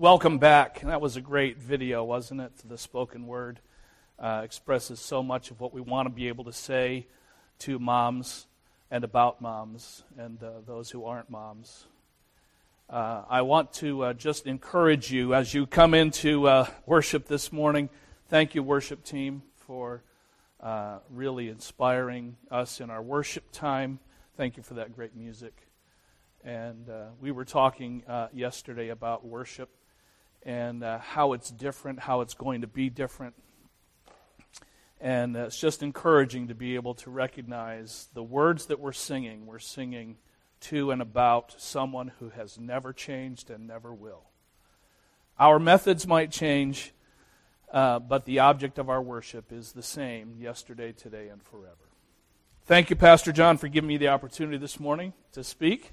Welcome back. That was a great video, wasn't it? The spoken word uh, expresses so much of what we want to be able to say to moms and about moms and uh, those who aren't moms. Uh, I want to uh, just encourage you as you come into uh, worship this morning. Thank you, worship team, for uh, really inspiring us in our worship time. Thank you for that great music. And we were talking yesterday about worship and uh, how it's different, how it's going to be different. And uh, it's just encouraging to be able to recognize the words that we're singing. We're singing to and about someone who has never changed and never will. Our methods might change, uh, but the object of our worship is the same yesterday, today, and forever. Thank you, Pastor John, for giving me the opportunity this morning to speak.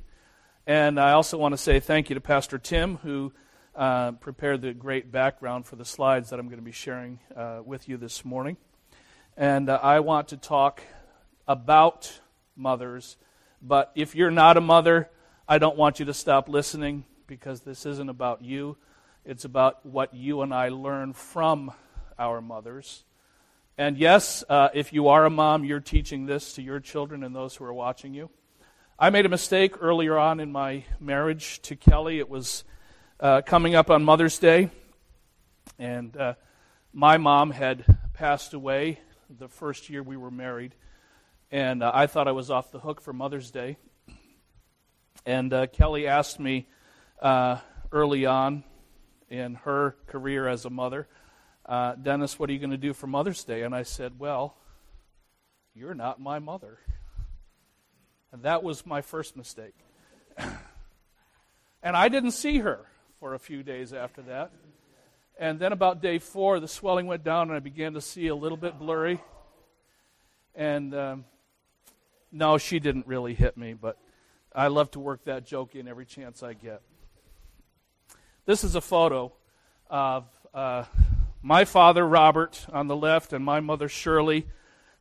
And I also want to say thank you to Pastor Tim, who uh, prepared the great background for the slides that I'm going to be sharing uh, with you this morning. And uh, I want to talk about mothers. But if you're not a mother, I don't want you to stop listening because this isn't about you. It's about what you and I learn from our mothers. And yes, uh, if you are a mom, you're teaching this to your children and those who are watching you. I made a mistake earlier on in my marriage to Kelly. It was uh, coming up on Mother's Day, and uh, my mom had passed away the first year we were married, and uh, I thought I was off the hook for Mother's Day. And uh, Kelly asked me uh, early on in her career as a mother, uh, Dennis, what are you going to do for Mother's Day? And I said, Well, you're not my mother. And that was my first mistake. and I didn't see her for a few days after that. And then about day four, the swelling went down, and I began to see a little bit blurry. And um, no, she didn't really hit me, but I love to work that joke in every chance I get. This is a photo of uh, my father, Robert, on the left, and my mother, Shirley,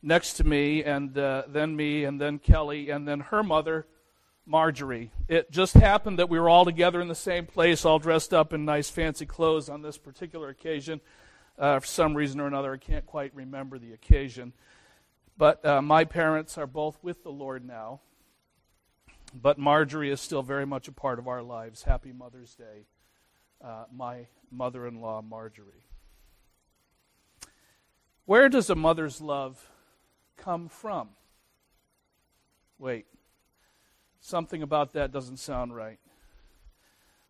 next to me, and uh, then me, and then Kelly, and then her mother, Marjorie. It just happened that we were all together in the same place, all dressed up in nice fancy clothes on this particular occasion. Uh, for some reason or another, I can't quite remember the occasion. But uh, my parents are both with the Lord now. But Marjorie is still very much a part of our lives. Happy Mother's Day, uh, my mother in law, Marjorie. Where does a mother's love come from? Wait, Something about that doesn't sound right.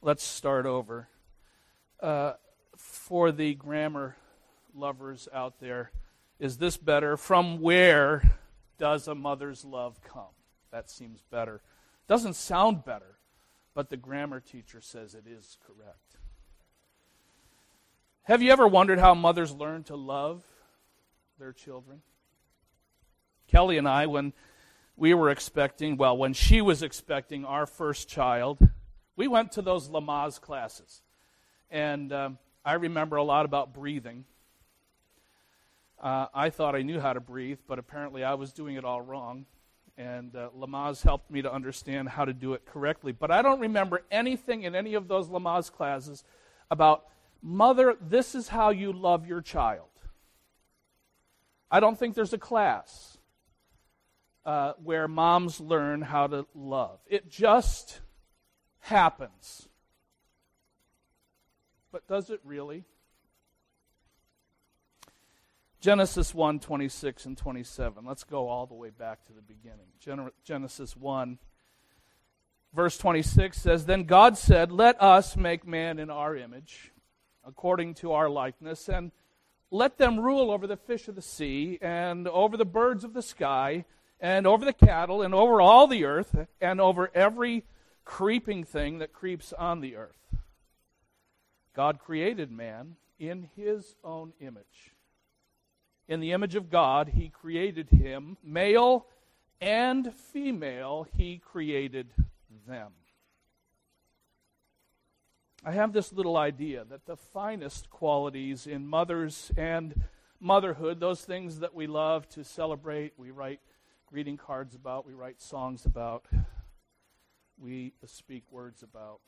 Let's start over. Uh, for the grammar lovers out there, is this better? From where does a mother's love come? That seems better. Doesn't sound better, but the grammar teacher says it is correct. Have you ever wondered how mothers learn to love their children? Kelly and I, when we were expecting, well, when she was expecting our first child, we went to those Lamaze classes. And um, I remember a lot about breathing. Uh, I thought I knew how to breathe, but apparently I was doing it all wrong. And uh, Lamaze helped me to understand how to do it correctly. But I don't remember anything in any of those Lamaze classes about, Mother, this is how you love your child. I don't think there's a class uh, where moms learn how to love. It just happens. But does it really? Genesis 1 26 and 27. Let's go all the way back to the beginning. Genesis 1, verse 26 says Then God said, Let us make man in our image, according to our likeness, and let them rule over the fish of the sea, and over the birds of the sky and over the cattle and over all the earth and over every creeping thing that creeps on the earth. God created man in his own image. In the image of God, he created him. Male and female, he created them. I have this little idea that the finest qualities in mothers and motherhood, those things that we love to celebrate, we write greeting cards about, we write songs about, we speak words about.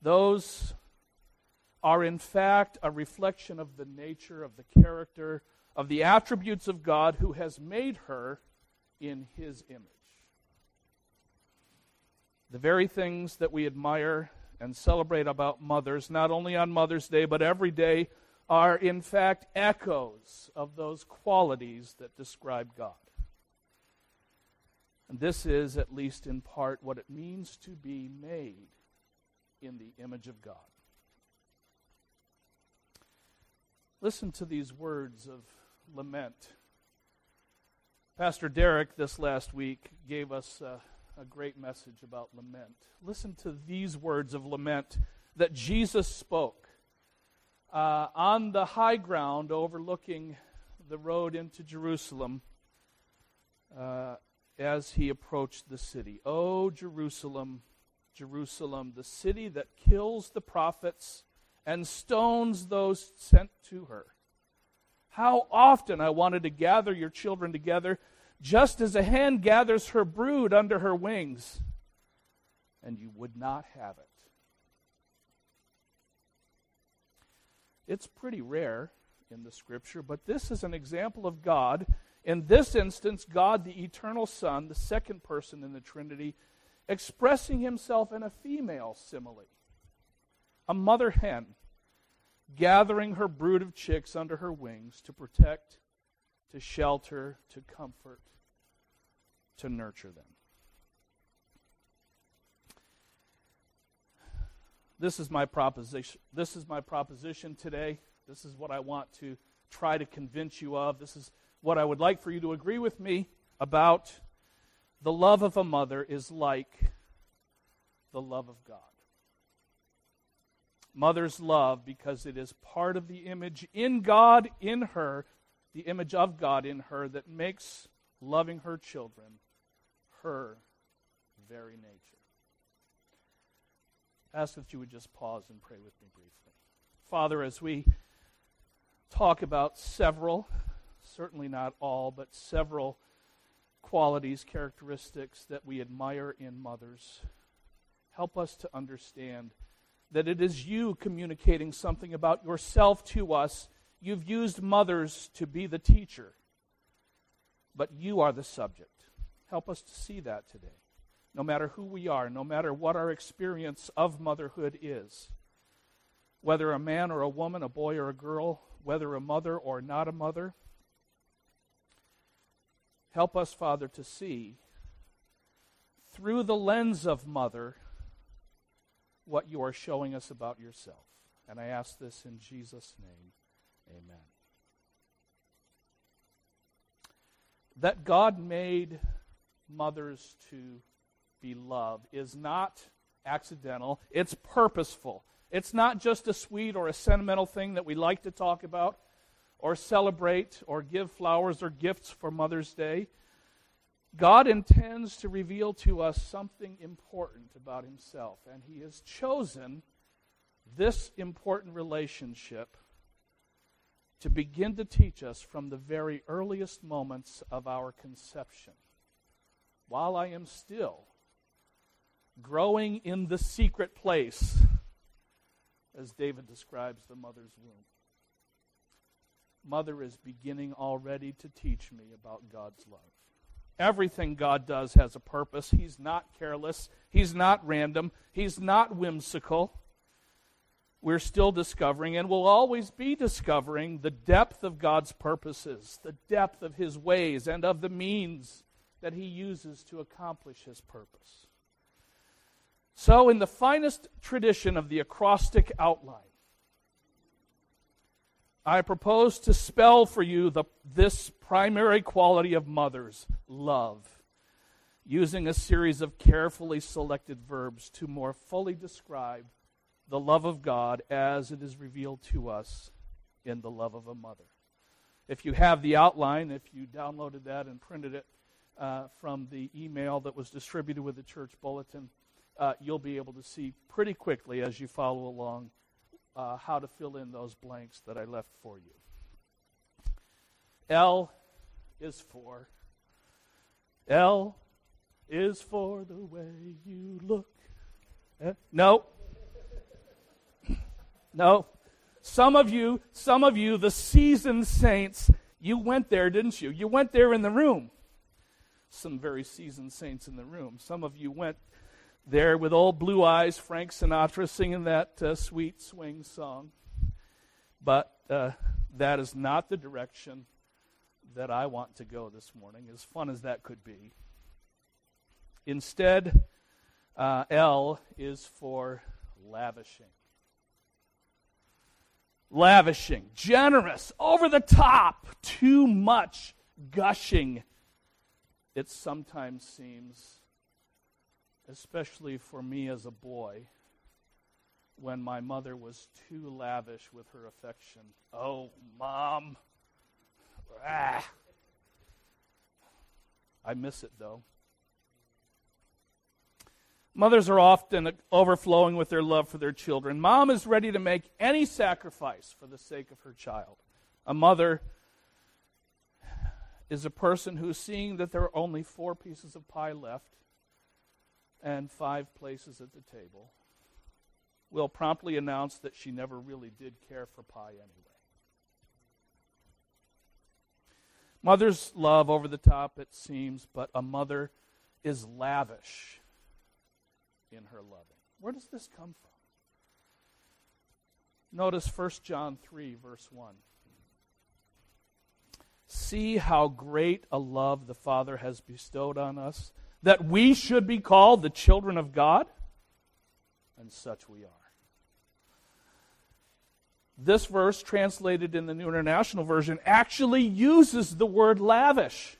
Those are in fact a reflection of the nature, of the character, of the attributes of God who has made her in his image. The very things that we admire and celebrate about mothers, not only on Mother's Day, but every day, are in fact echoes of those qualities that describe God. And this is, at least in part, what it means to be made in the image of God. Listen to these words of lament. Pastor Derek, this last week, gave us a, a great message about lament. Listen to these words of lament that Jesus spoke uh, on the high ground overlooking the road into Jerusalem uh, as he approached the city. Oh, Jerusalem, Jerusalem, the city that kills the prophets and stones those sent to her. How often I wanted to gather your children together, just as a hen gathers her brood under her wings, and you would not have it. It's pretty rare in the scripture, but this is an example of God. In this instance, God, the eternal Son, the second person in the Trinity, expressing himself in a female simile. A mother hen gathering her brood of chicks under her wings to protect, to shelter, to comfort, to nurture them. This is my proposition. This is my proposition today. This is what I want to try to convince you of. This is what I would like for you to agree with me about. The love of a mother is like the love of God mother's love because it is part of the image in God, in her, the image of God in her that makes loving her children her very nature. Ask that you would just pause and pray with me briefly. Father, as we talk about several, certainly not all, but several qualities, characteristics that we admire in mothers, help us to understand that it is you communicating something about yourself to us. You've used mothers to be the teacher, but you are the subject. Help us to see that today. No matter who we are, no matter what our experience of motherhood is, whether a man or a woman, a boy or a girl, whether a mother or not a mother, help us, Father, to see through the lens of mother what you are showing us about yourself. And I ask this in Jesus' name. Amen. That God made mothers to be loved is not accidental, it's purposeful. It's not just a sweet or a sentimental thing that we like to talk about or celebrate or give flowers or gifts for Mother's Day. God intends to reveal to us something important about himself, and he has chosen this important relationship to begin to teach us from the very earliest moments of our conception. While I am still growing in the secret place, as David describes the mother's womb. Mother is beginning already to teach me about God's love. Everything God does has a purpose. He's not careless. He's not random. He's not whimsical. We're still discovering and will always be discovering the depth of God's purposes, the depth of His ways, and of the means that He uses to accomplish His purpose. So, in the finest tradition of the acrostic outline, I propose to spell for you the, this primary quality of mothers love, using a series of carefully selected verbs to more fully describe the love of God as it is revealed to us in the love of a mother. If you have the outline, if you downloaded that and printed it uh, from the email that was distributed with the church bulletin, uh, you'll be able to see pretty quickly as you follow along uh, how to fill in those blanks that I left for you. L is for. L is for the way you look. Eh? No. No. Some of you, some of you, the seasoned saints, you went there, didn't you? You went there in the room. Some very seasoned saints in the room. Some of you went there with old blue eyes, Frank Sinatra singing that uh, sweet swing song. But uh, that is not the direction that I want to go this morning, as fun as that could be. Instead, uh, L is for lavishing. Lavishing, generous, over the top, too much gushing. It sometimes seems, especially for me as a boy, when my mother was too lavish with her affection. Oh, mom. Ah. I miss it though. Mothers are often overflowing with their love for their children. Mom is ready to make any sacrifice for the sake of her child. A mother is a person who's seeing that there are only four pieces of pie left and five places at the table will promptly announce that she never really did care for pie anyway. Mothers love over the top, it seems, but a mother is lavish in her loving. Where does this come from? Notice 1 John 3, verse 1. See how great a love the Father has bestowed on us, that we should be called the children of God? And such we are. This verse, translated in the New International Version, actually uses the word lavish.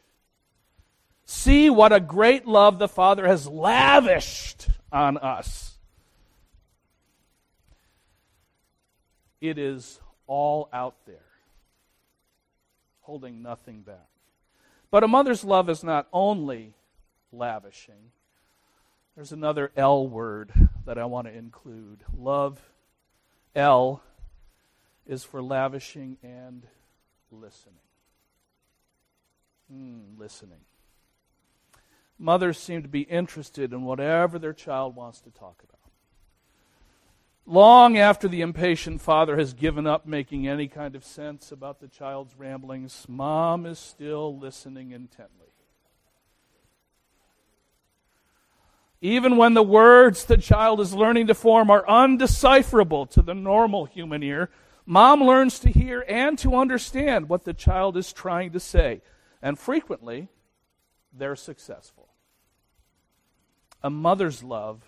See what a great love the Father has lavished on us. It is all out there, holding nothing back. But a mother's love is not only lavishing, there's another L word that I want to include. Love, L, is for lavishing and listening. Mm, listening. Mothers seem to be interested in whatever their child wants to talk about. Long after the impatient father has given up making any kind of sense about the child's ramblings, mom is still listening intently. Even when the words the child is learning to form are undecipherable to the normal human ear, Mom learns to hear and to understand what the child is trying to say, and frequently they're successful. A mother's love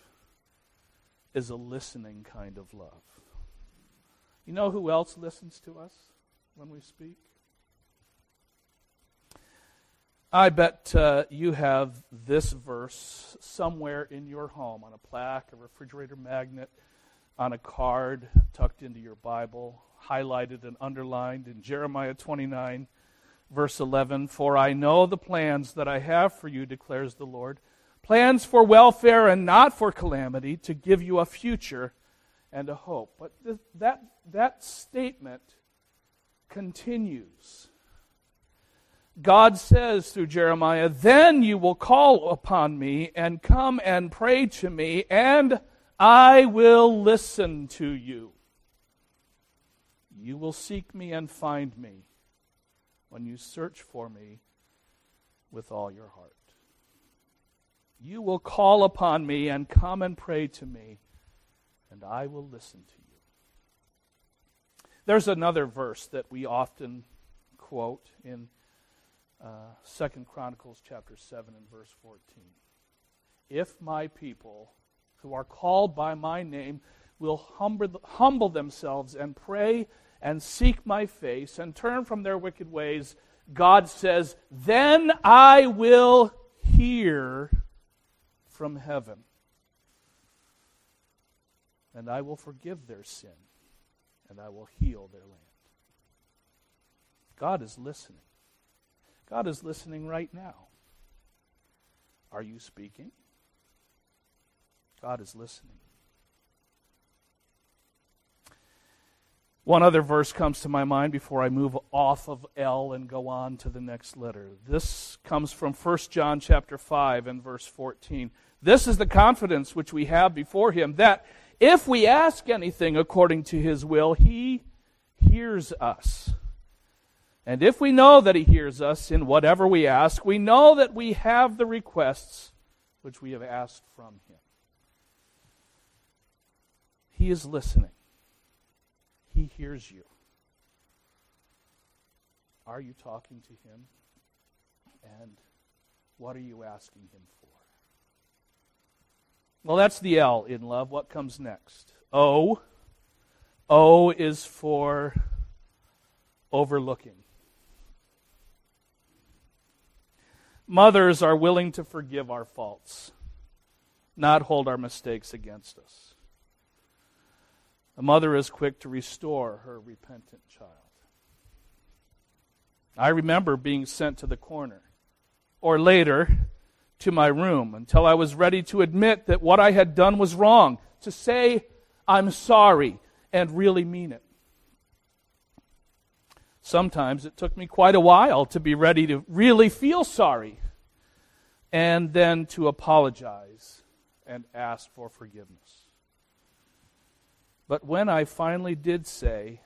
is a listening kind of love. You know who else listens to us when we speak? I bet uh, you have this verse somewhere in your home on a plaque, a refrigerator magnet, on a card tucked into your Bible highlighted and underlined in Jeremiah 29, verse 11 For I know the plans that I have for you, declares the Lord plans for welfare and not for calamity, to give you a future and a hope. But th- that, that statement continues. God says through Jeremiah, Then you will call upon me and come and pray to me, and I will listen to you. You will seek me and find me when you search for me with all your heart. You will call upon me and come and pray to me, and I will listen to you. There's another verse that we often quote in uh, Second Chronicles chapter 7 and verse 14. If my people who are called by my name will humble, humble themselves and pray and seek my face and turn from their wicked ways, God says, then I will hear from heaven. And I will forgive their sin, and I will heal their land. God is listening. God is listening right now. Are you speaking? God is listening. One other verse comes to my mind before I move off of L and go on to the next letter. This comes from 1 John chapter 5 and verse 14. This is the confidence which we have before him that if we ask anything according to his will, he hears us. And if we know that he hears us in whatever we ask, we know that we have the requests which we have asked from him. He is listening. He hears you. Are you talking to him? And what are you asking him for? Well, that's the L in love. What comes next? O. O is for overlooking. Mothers are willing to forgive our faults, not hold our mistakes against us. A mother is quick to restore her repentant child. I remember being sent to the corner, or later, to my room until I was ready to admit that what I had done was wrong, to say, I'm sorry, and really mean it. Sometimes it took me quite a while to be ready to really feel sorry and then to apologize and ask for forgiveness. But when I finally did say,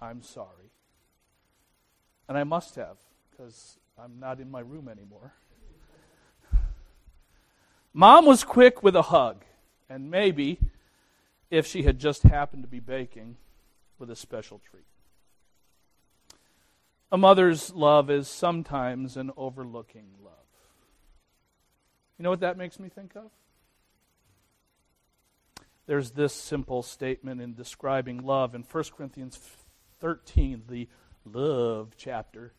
I'm sorry, and I must have, because I'm not in my room anymore. Mom was quick with a hug, and maybe, if she had just happened to be baking, with a special treat. A mother's love is sometimes an overlooking love. You know what that makes me think of? There's this simple statement in describing love in 1 Corinthians 13, the love chapter.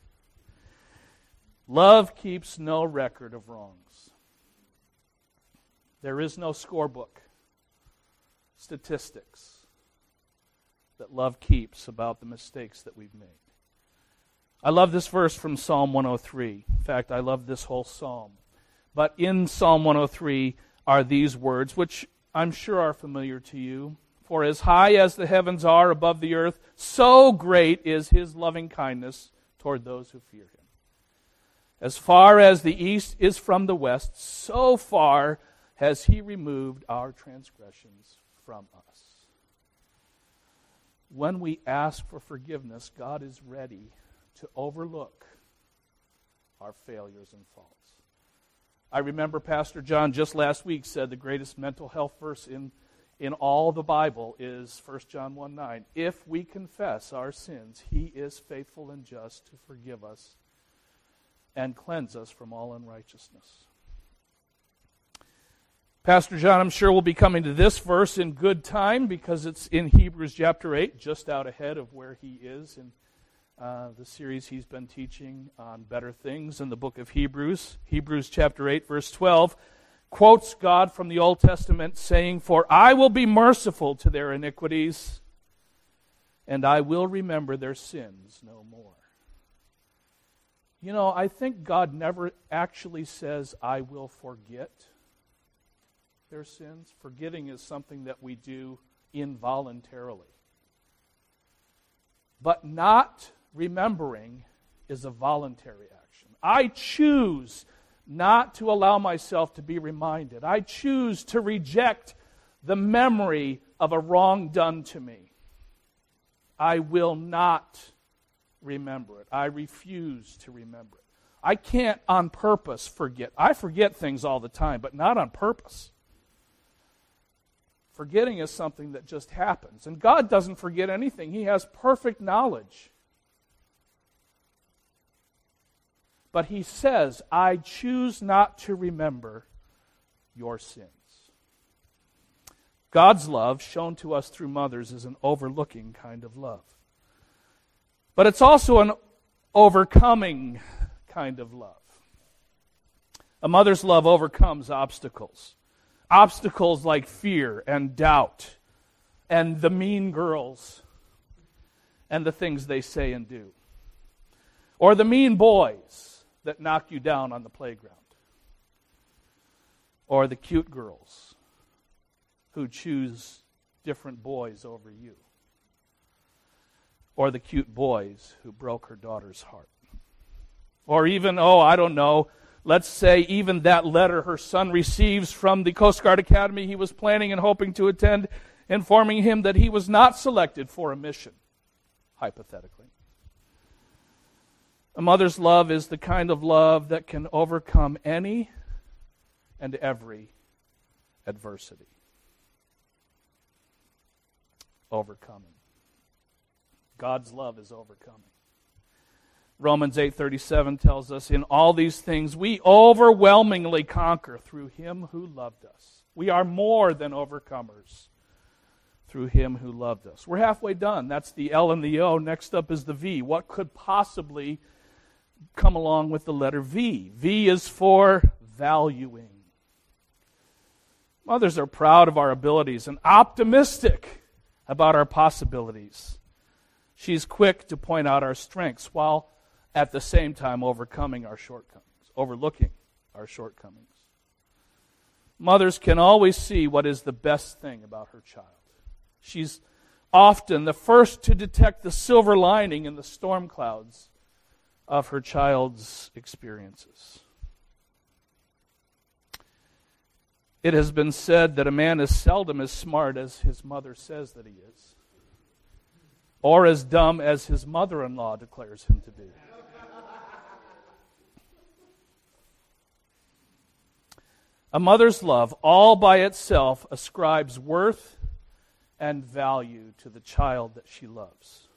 Love keeps no record of wrongs. There is no scorebook, statistics that love keeps about the mistakes that we've made. I love this verse from Psalm 103. In fact, I love this whole psalm. But in Psalm 103 are these words, which I'm sure are familiar to you. For as high as the heavens are above the earth, so great is his loving kindness toward those who fear him. As far as the east is from the west, so far has he removed our transgressions from us. When we ask for forgiveness, God is ready to overlook our failures and faults. I remember Pastor John just last week said the greatest mental health verse in, in all the Bible is 1 John 1 9. If we confess our sins, he is faithful and just to forgive us and cleanse us from all unrighteousness. Pastor John, I'm sure, will be coming to this verse in good time because it's in Hebrews chapter 8, just out ahead of where he is in uh, the series he's been teaching on better things in the book of Hebrews. Hebrews chapter 8, verse 12, quotes God from the Old Testament saying, For I will be merciful to their iniquities, and I will remember their sins no more. You know, I think God never actually says, I will forget their sins. Forgetting is something that we do involuntarily. But not remembering is a voluntary action. I choose not to allow myself to be reminded. I choose to reject the memory of a wrong done to me. I will not remember it. I refuse to remember it. I can't on purpose forget. I forget things all the time, but not on purpose. Forgetting is something that just happens. And God doesn't forget anything, He has perfect knowledge. But He says, I choose not to remember your sins. God's love, shown to us through mothers, is an overlooking kind of love. But it's also an overcoming kind of love. A mother's love overcomes obstacles. Obstacles like fear and doubt and the mean girls and the things they say and do. Or the mean boys that knock you down on the playground. Or the cute girls who choose different boys over you. Or the cute boys who broke her daughter's heart. Or even, oh, I don't know, Let's say even that letter her son receives from the Coast Guard Academy he was planning and hoping to attend, informing him that he was not selected for a mission, hypothetically. A mother's love is the kind of love that can overcome any and every adversity. Overcoming. God's love is overcoming. Romans 8:37 tells us in all these things we overwhelmingly conquer through him who loved us. We are more than overcomers through him who loved us. We're halfway done. That's the L and the O. Next up is the V. What could possibly come along with the letter V? V is for valuing. Mothers are proud of our abilities and optimistic about our possibilities. She's quick to point out our strengths while at the same time overcoming our shortcomings, overlooking our shortcomings. Mothers can always see what is the best thing about her child. She's often the first to detect the silver lining in the storm clouds of her child's experiences. It has been said that a man is seldom as smart as his mother says that he is, or as dumb as his mother in law declares him to be. A mother's love, all by itself, ascribes worth and value to the child that she loves.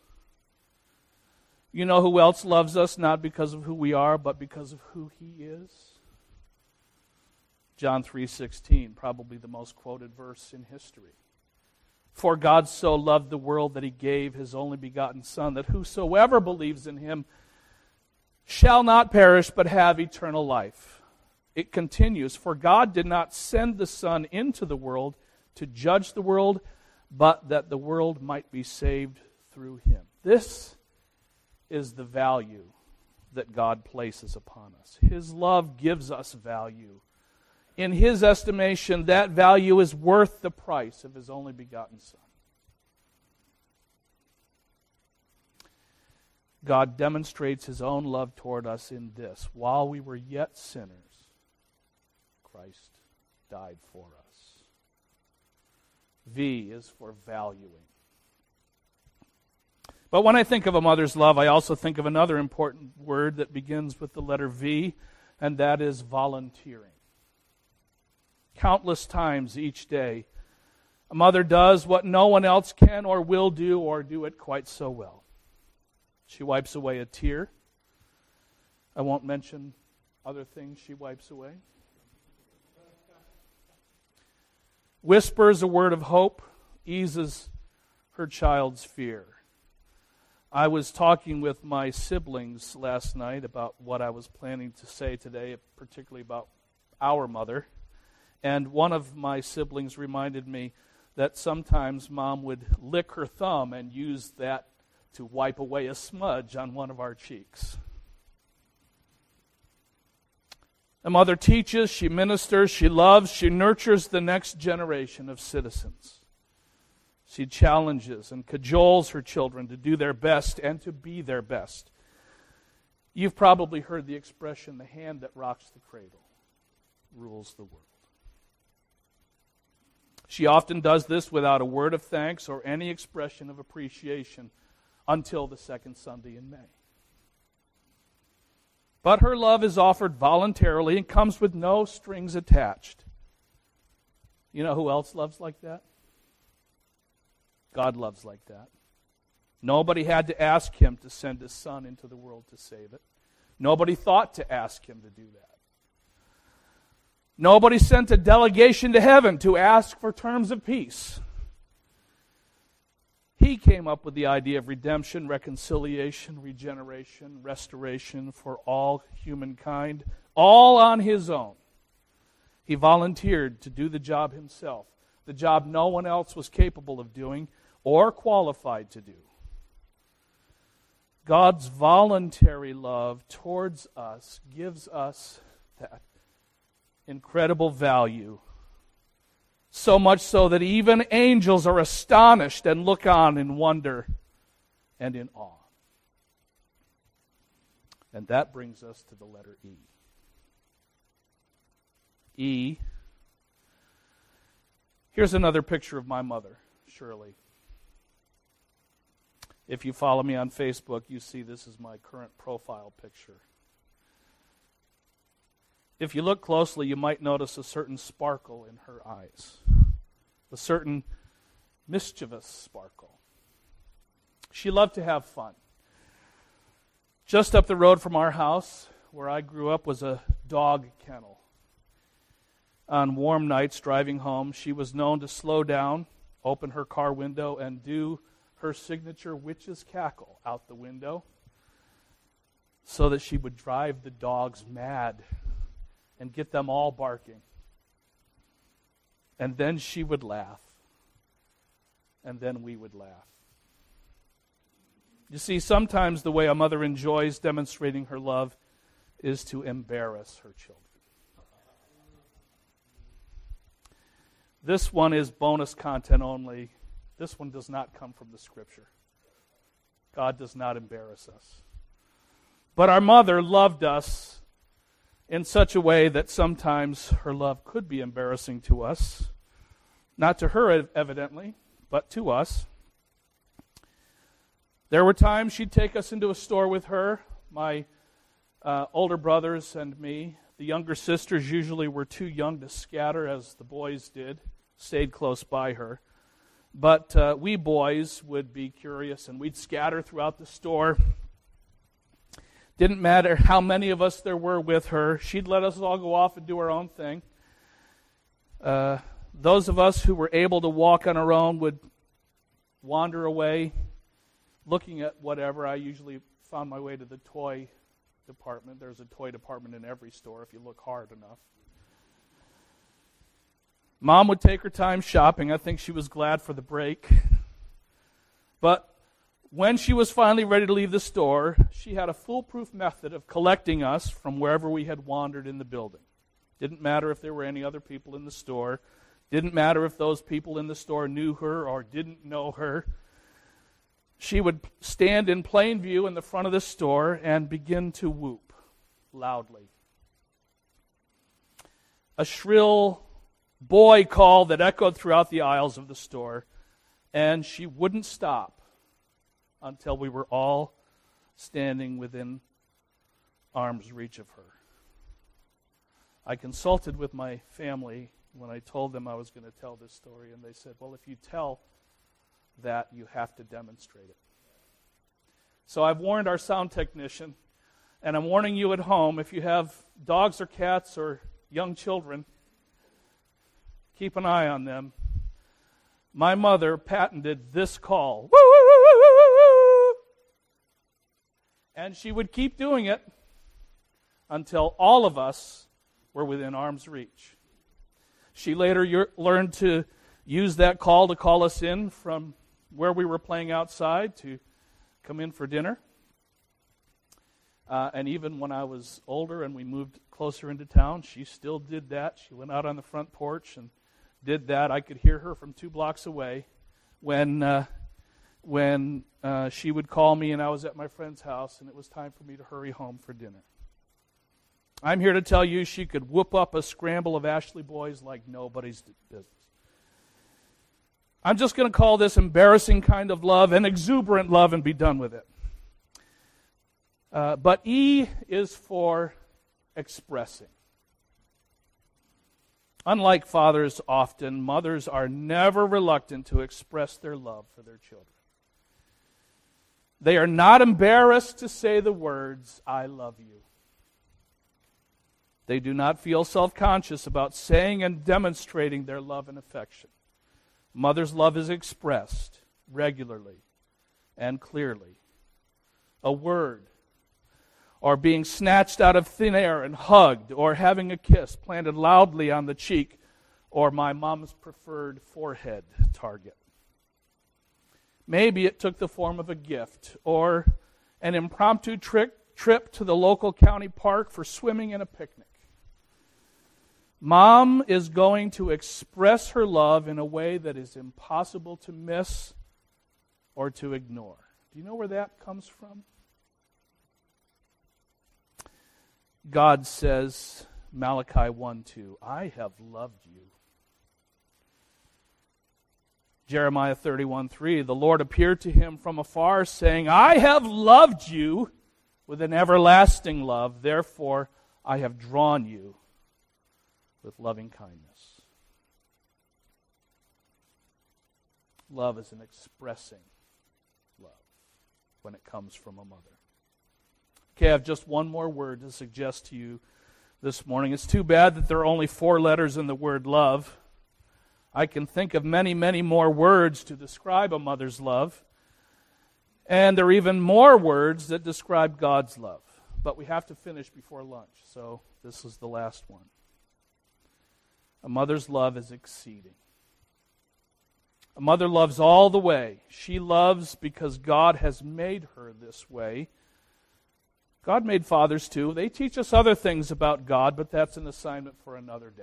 You know who else loves us not because of who we are, but because of who he is? John 3:16, probably the most quoted verse in history. For God so loved the world that he gave his only begotten son that whosoever believes in him shall not perish but have eternal life it continues For God did not send the Son into the world to judge the world, but that the world might be saved through him. This is the value that God places upon us. His love gives us value. In His estimation, that value is worth the price of His only begotten Son. God demonstrates His own love toward us in this while we were yet sinners, Christ died for us. V is for valuing. But when I think of a mother's love, I also think of another important word that begins with the letter V, and that is volunteering. Countless times each day, a mother does what no one else can or will do or do it quite so well. She wipes away a tear. I won't mention other things she wipes away. whispers a word of hope, eases her child's fear. I was talking with my siblings last night about what I was planning to say today, particularly about our mother. And one of my siblings reminded me that sometimes mom would lick her thumb and use that to wipe away a smudge on one of our cheeks. A mother teaches, she ministers, she loves, she nurtures the next generation of citizens. She challenges and cajoles her children to do their best and to be their best. You've probably heard the expression the hand that rocks the cradle rules the world. She often does this without a word of thanks or any expression of appreciation until the second Sunday in May. But her love is offered voluntarily and comes with no strings attached. You know who else loves like that? God loves like that. Nobody had to ask him to send his son into the world to save it. Nobody thought to ask him to do that. Nobody sent a delegation to heaven to ask for terms of peace. He came up with the idea of redemption, reconciliation, regeneration, restoration for all humankind, all on his own. He volunteered to do the job himself, the job no one else was capable of doing or qualified to do. God's voluntary love towards us gives us that incredible value so much so that even angels are astonished and look on in wonder and in awe. And that brings us to the letter E. E. Here's another picture of my mother. Shirley. If you follow me on Facebook, you see this is my current profile picture. If you look closely, you might notice a certain sparkle in her eyes, a certain mischievous sparkle. She loved to have fun. Just up the road from our house, where I grew up, was a dog kennel. On warm nights driving home, she was known to slow down, open her car window, and do her signature witch's cackle out the window so that she would drive the dogs mad and get them all barking. And then she would laugh. And then we would laugh. You see, sometimes the way a mother enjoys demonstrating her love is to embarrass her children. This one is bonus content only. This one does not come from the scripture. God does not embarrass us. But our mother loved us in such a way that sometimes her love could be embarrassing to us. Not to her, evidently, but to us. There were times she'd take us into a store with her, my uh, older brothers and me. The younger sisters usually were too young to scatter, as the boys did, stayed close by her. But uh, we boys would be curious and we'd scatter throughout the store. Didn't matter how many of us there were with her, she'd let us all go off and do our own thing. Uh, those of us who were able to walk on our own would wander away looking at whatever. I usually found my way to the toy department. There's a toy department in every store if you look hard enough. Mom would take her time shopping. I think she was glad for the break. But when she was finally ready to leave the store, she had a foolproof method of collecting us from wherever we had wandered in the building. Didn't matter if there were any other people in the store. Didn't matter if those people in the store knew her or didn't know her. She would stand in plain view in the front of the store and begin to whoop loudly. A shrill boy call that echoed throughout the aisles of the store, and she wouldn't stop until we were all standing within arm's reach of her. I consulted with my family when I told them I was going to tell this story, and they said, Well, if you tell that, you have to demonstrate it. So I've warned our sound technician, and I'm warning you at home if you have dogs or cats or young children Keep an eye on them. My mother patented this call. And she would keep doing it until all of us were within arm's reach. She later learned to use that call to call us in from where we were playing outside to come in for dinner. Uh, and even when I was older and we moved closer into town, she still did that. She went out on the front porch and did that, I could hear her from two blocks away when, uh, when uh, she would call me and I was at my friend's house and it was time for me to hurry home for dinner. I'm here to tell you she could whoop up a scramble of Ashley boys like nobody's business. I'm just going to call this embarrassing kind of love and exuberant love and be done with it. Uh, but E is for expressing. Unlike fathers often, mothers are never reluctant to express their love for their children. They are not embarrassed to say the words, I love you. They do not feel self conscious about saying and demonstrating their love and affection. Mother's love is expressed regularly and clearly. A word, or being snatched out of thin air and hugged, or having a kiss planted loudly on the cheek, or my mom's preferred forehead target. Maybe it took the form of a gift, or an impromptu trick, trip to the local county park for swimming and a picnic. Mom is going to express her love in a way that is impossible to miss or to ignore. Do you know where that comes from? God says, Malachi 1 2, I have loved you. Jeremiah 31 3, the Lord appeared to him from afar, saying, I have loved you with an everlasting love, therefore I have drawn you with loving kindness. Love is an expressing love when it comes from a mother. Okay, I have just one more word to suggest to you this morning. It's too bad that there are only four letters in the word love. I can think of many, many more words to describe a mother's love. And there are even more words that describe God's love. But we have to finish before lunch, so this is the last one. A mother's love is exceeding. A mother loves all the way. She loves because God has made her this way. God made fathers too. They teach us other things about God, but that's an assignment for another day.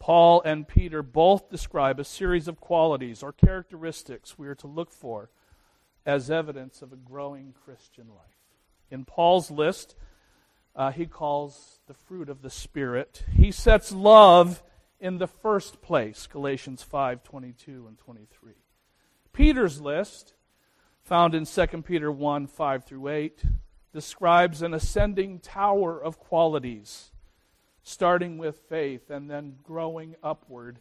Paul and Peter both describe a series of qualities or characteristics we are to look for as evidence of a growing Christian life. In Paul's list, uh, he calls the fruit of the Spirit. He sets love in the first place, Galatians 5 22 and 23. Peter's list, found in 2 Peter 1 5 through 8, describes an ascending tower of qualities starting with faith and then growing upward.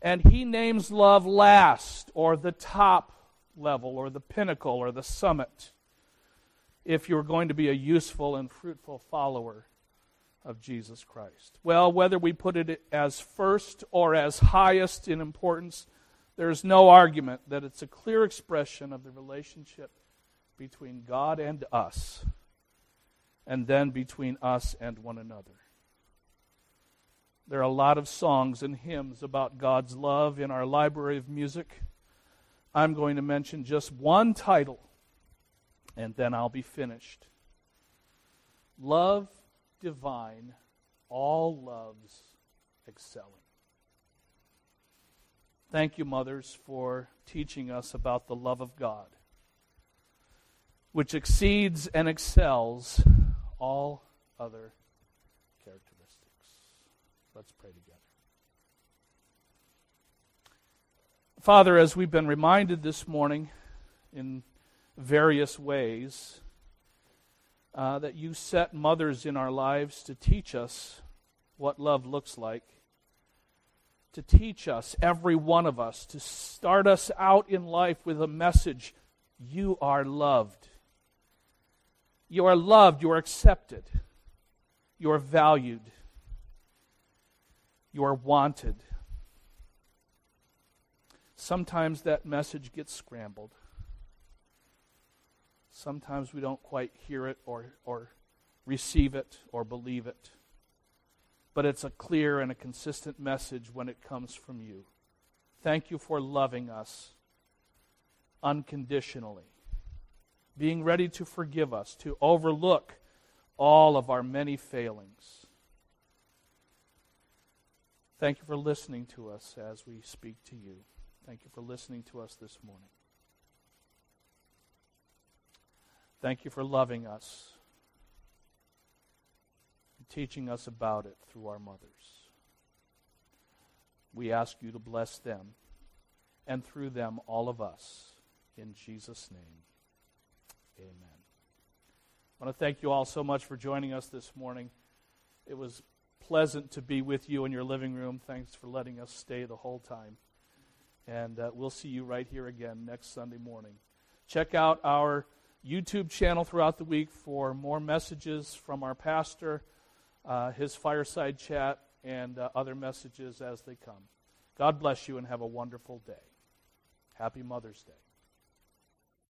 And he names love last, or the top level, or the pinnacle, or the summit, if you're going to be a useful and fruitful follower of Jesus Christ. Well, whether we put it as first or as highest in importance, there's no argument that it's a clear expression of the relationship between God and us, and then between us and one another. There are a lot of songs and hymns about God's love in our library of music. I'm going to mention just one title, and then I'll be finished. Love divine, all loves excelling. Thank you, mothers, for teaching us about the love of God, which exceeds and excels all other characteristics. Let's pray together. Father, as we've been reminded this morning in various ways, uh, that you set mothers in our lives to teach us what love looks like, to teach us, every one of us, to start us out in life with a message you are loved. You are loved, you are accepted, you are valued. You are wanted. Sometimes that message gets scrambled. Sometimes we don't quite hear it or, or receive it or believe it. But it's a clear and a consistent message when it comes from you. Thank you for loving us unconditionally, being ready to forgive us, to overlook all of our many failings. Thank you for listening to us as we speak to you. Thank you for listening to us this morning. Thank you for loving us teaching us about it through our mothers. We ask you to bless them and through them all of us. In Jesus' name, amen. I want to thank you all so much for joining us this morning. It was pleasant to be with you in your living room. Thanks for letting us stay the whole time. And uh, we'll see you right here again next Sunday morning. Check out our YouTube channel throughout the week for more messages from our pastor, uh, his fireside chat, and uh, other messages as they come. God bless you and have a wonderful day. Happy Mother's Day.